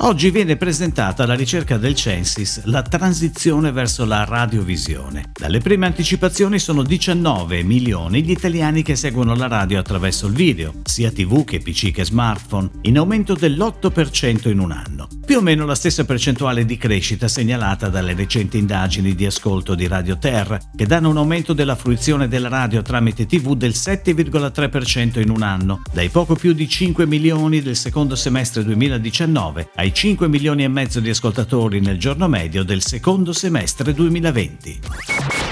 Oggi viene presentata alla ricerca del Censis la transizione verso la radiovisione. Dalle prime anticipazioni sono 19 milioni gli italiani che seguono la radio attraverso il video, sia TV che PC che smartphone, in aumento dell'8% in un anno. Più o meno la stessa percentuale di crescita segnalata dalle recenti indagini di ascolto di Radio Terra, che danno un aumento della fruizione della radio tramite TV del 7,3% in un anno, dai poco più di 5 milioni del secondo semestre 2019 ai ai 5 milioni e mezzo di ascoltatori nel giorno medio del secondo semestre 2020.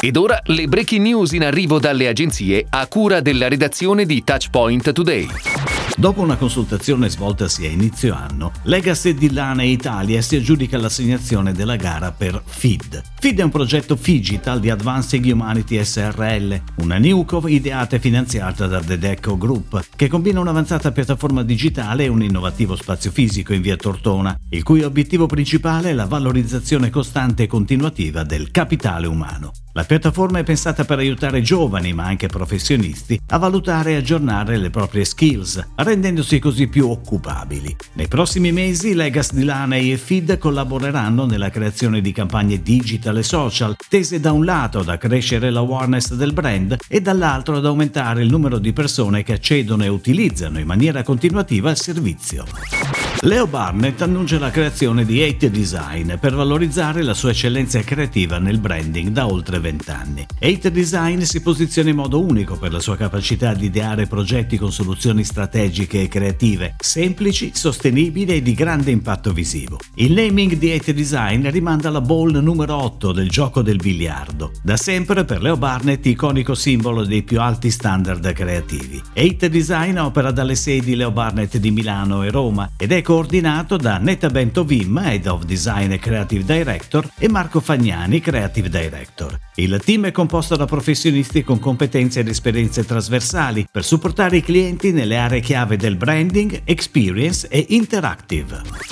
Ed ora le breaking news in arrivo dalle agenzie a cura della redazione di Touchpoint Today. Dopo una consultazione svoltasi a inizio anno, Legacy di Lane Italia si aggiudica l'assegnazione della gara per FID. FID è un progetto Figital di Advancing Humanity SRL, una newco ideata e finanziata da The Deco Group, che combina un'avanzata piattaforma digitale e un innovativo spazio fisico in via Tortona, il cui obiettivo principale è la valorizzazione costante e continuativa del capitale umano. La piattaforma è pensata per aiutare giovani, ma anche professionisti, a valutare e aggiornare le proprie skills, rendendosi così più occupabili. Nei prossimi mesi Legas di Laney e Feed collaboreranno nella creazione di campagne digital e social, tese da un lato ad accrescere l'awareness del brand e dall'altro ad aumentare il numero di persone che accedono e utilizzano in maniera continuativa il servizio. Leo Barnett annuncia la creazione di 8 Design per valorizzare la sua eccellenza creativa nel branding da oltre 20 anni. 8 Design si posiziona in modo unico per la sua capacità di ideare progetti con soluzioni strategiche e creative, semplici, sostenibili e di grande impatto visivo. Il naming di 8 Design rimanda alla ball numero 8 del gioco del biliardo, da sempre per Leo Barnett iconico simbolo dei più alti standard creativi. 8 Design opera dalle sedi Leo Barnett di Milano e Roma ed è coordinato da Neta Bento Vim, Head of Design e Creative Director, e Marco Fagnani, Creative Director. Il team è composto da professionisti con competenze ed esperienze trasversali per supportare i clienti nelle aree chiave del branding, experience e interactive.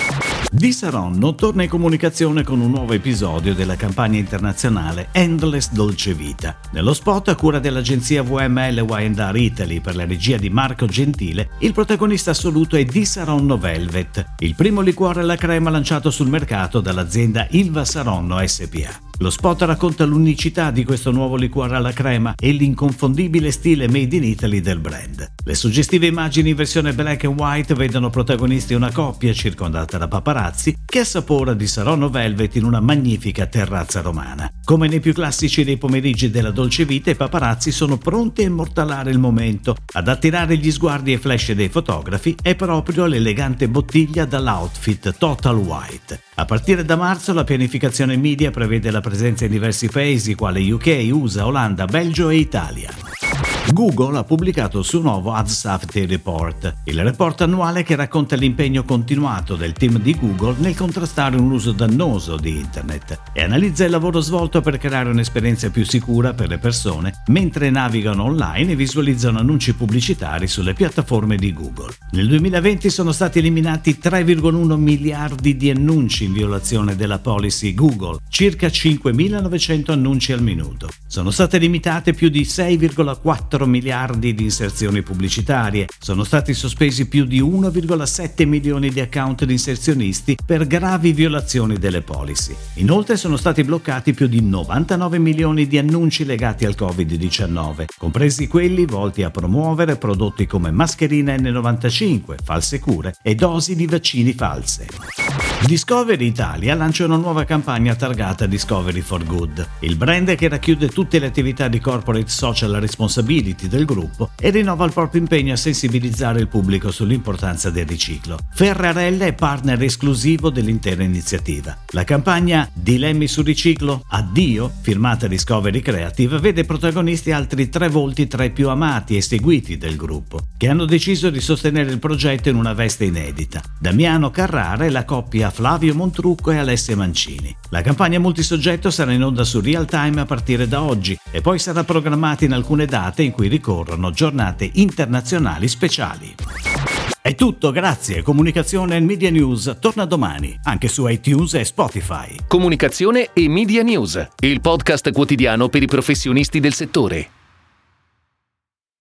Di Saronno torna in comunicazione con un nuovo episodio della campagna internazionale Endless Dolce Vita. Nello spot a cura dell'agenzia VML Y&R Italy per la regia di Marco Gentile, il protagonista assoluto è Di Saronno Velvet, il primo liquore alla crema lanciato sul mercato dall'azienda Ilva Saronno SPA. Lo spot racconta l'unicità di questo nuovo liquore alla crema e l'inconfondibile stile made in Italy del brand. Le suggestive immagini in versione black and white vedono protagonisti una coppia circondata da paparazzi che assapora di Saronno Velvet in una magnifica terrazza romana. Come nei più classici dei pomeriggi della dolce vita, i paparazzi sono pronti a immortalare il momento. Ad attirare gli sguardi e flash dei fotografi è proprio l'elegante bottiglia dall'outfit Total White. A partire da marzo la pianificazione media prevede la presenza in diversi paesi quali UK, USA, Olanda, Belgio e Italia. Google ha pubblicato il suo nuovo Ad Safety Report, il report annuale che racconta l'impegno continuato del team di Google nel contrastare un uso dannoso di Internet e analizza il lavoro svolto per creare un'esperienza più sicura per le persone mentre navigano online e visualizzano annunci pubblicitari sulle piattaforme di Google. Nel 2020 sono stati eliminati 3,1 miliardi di annunci in violazione della policy Google, circa 5.900 annunci al minuto. Sono state limitate più di 6,4 4 miliardi di inserzioni pubblicitarie, sono stati sospesi più di 1,7 milioni di account di inserzionisti per gravi violazioni delle policy. Inoltre sono stati bloccati più di 99 milioni di annunci legati al Covid-19, compresi quelli volti a promuovere prodotti come mascherine N95, false cure e dosi di vaccini false. Discovery Italia lancia una nuova campagna targata Discovery for Good, il brand che racchiude tutte le attività di corporate social responsibility del gruppo e rinnova il proprio impegno a sensibilizzare il pubblico sull'importanza del riciclo. Ferrarella è partner esclusivo dell'intera iniziativa. La campagna Dilemmi sul riciclo, addio, firmata Discovery Creative, vede protagonisti altri tre volti tra i più amati e seguiti del gruppo, che hanno deciso di sostenere il progetto in una veste inedita. Damiano Carrara e la coppia Flavio Montrucco e Alessia Mancini. La campagna multisoggetto sarà in onda su real time a partire da oggi e poi sarà programmata in alcune date in cui ricorrono giornate internazionali speciali. È tutto, grazie. Comunicazione e Media News torna domani, anche su iTunes e Spotify. Comunicazione e Media News, il podcast quotidiano per i professionisti del settore.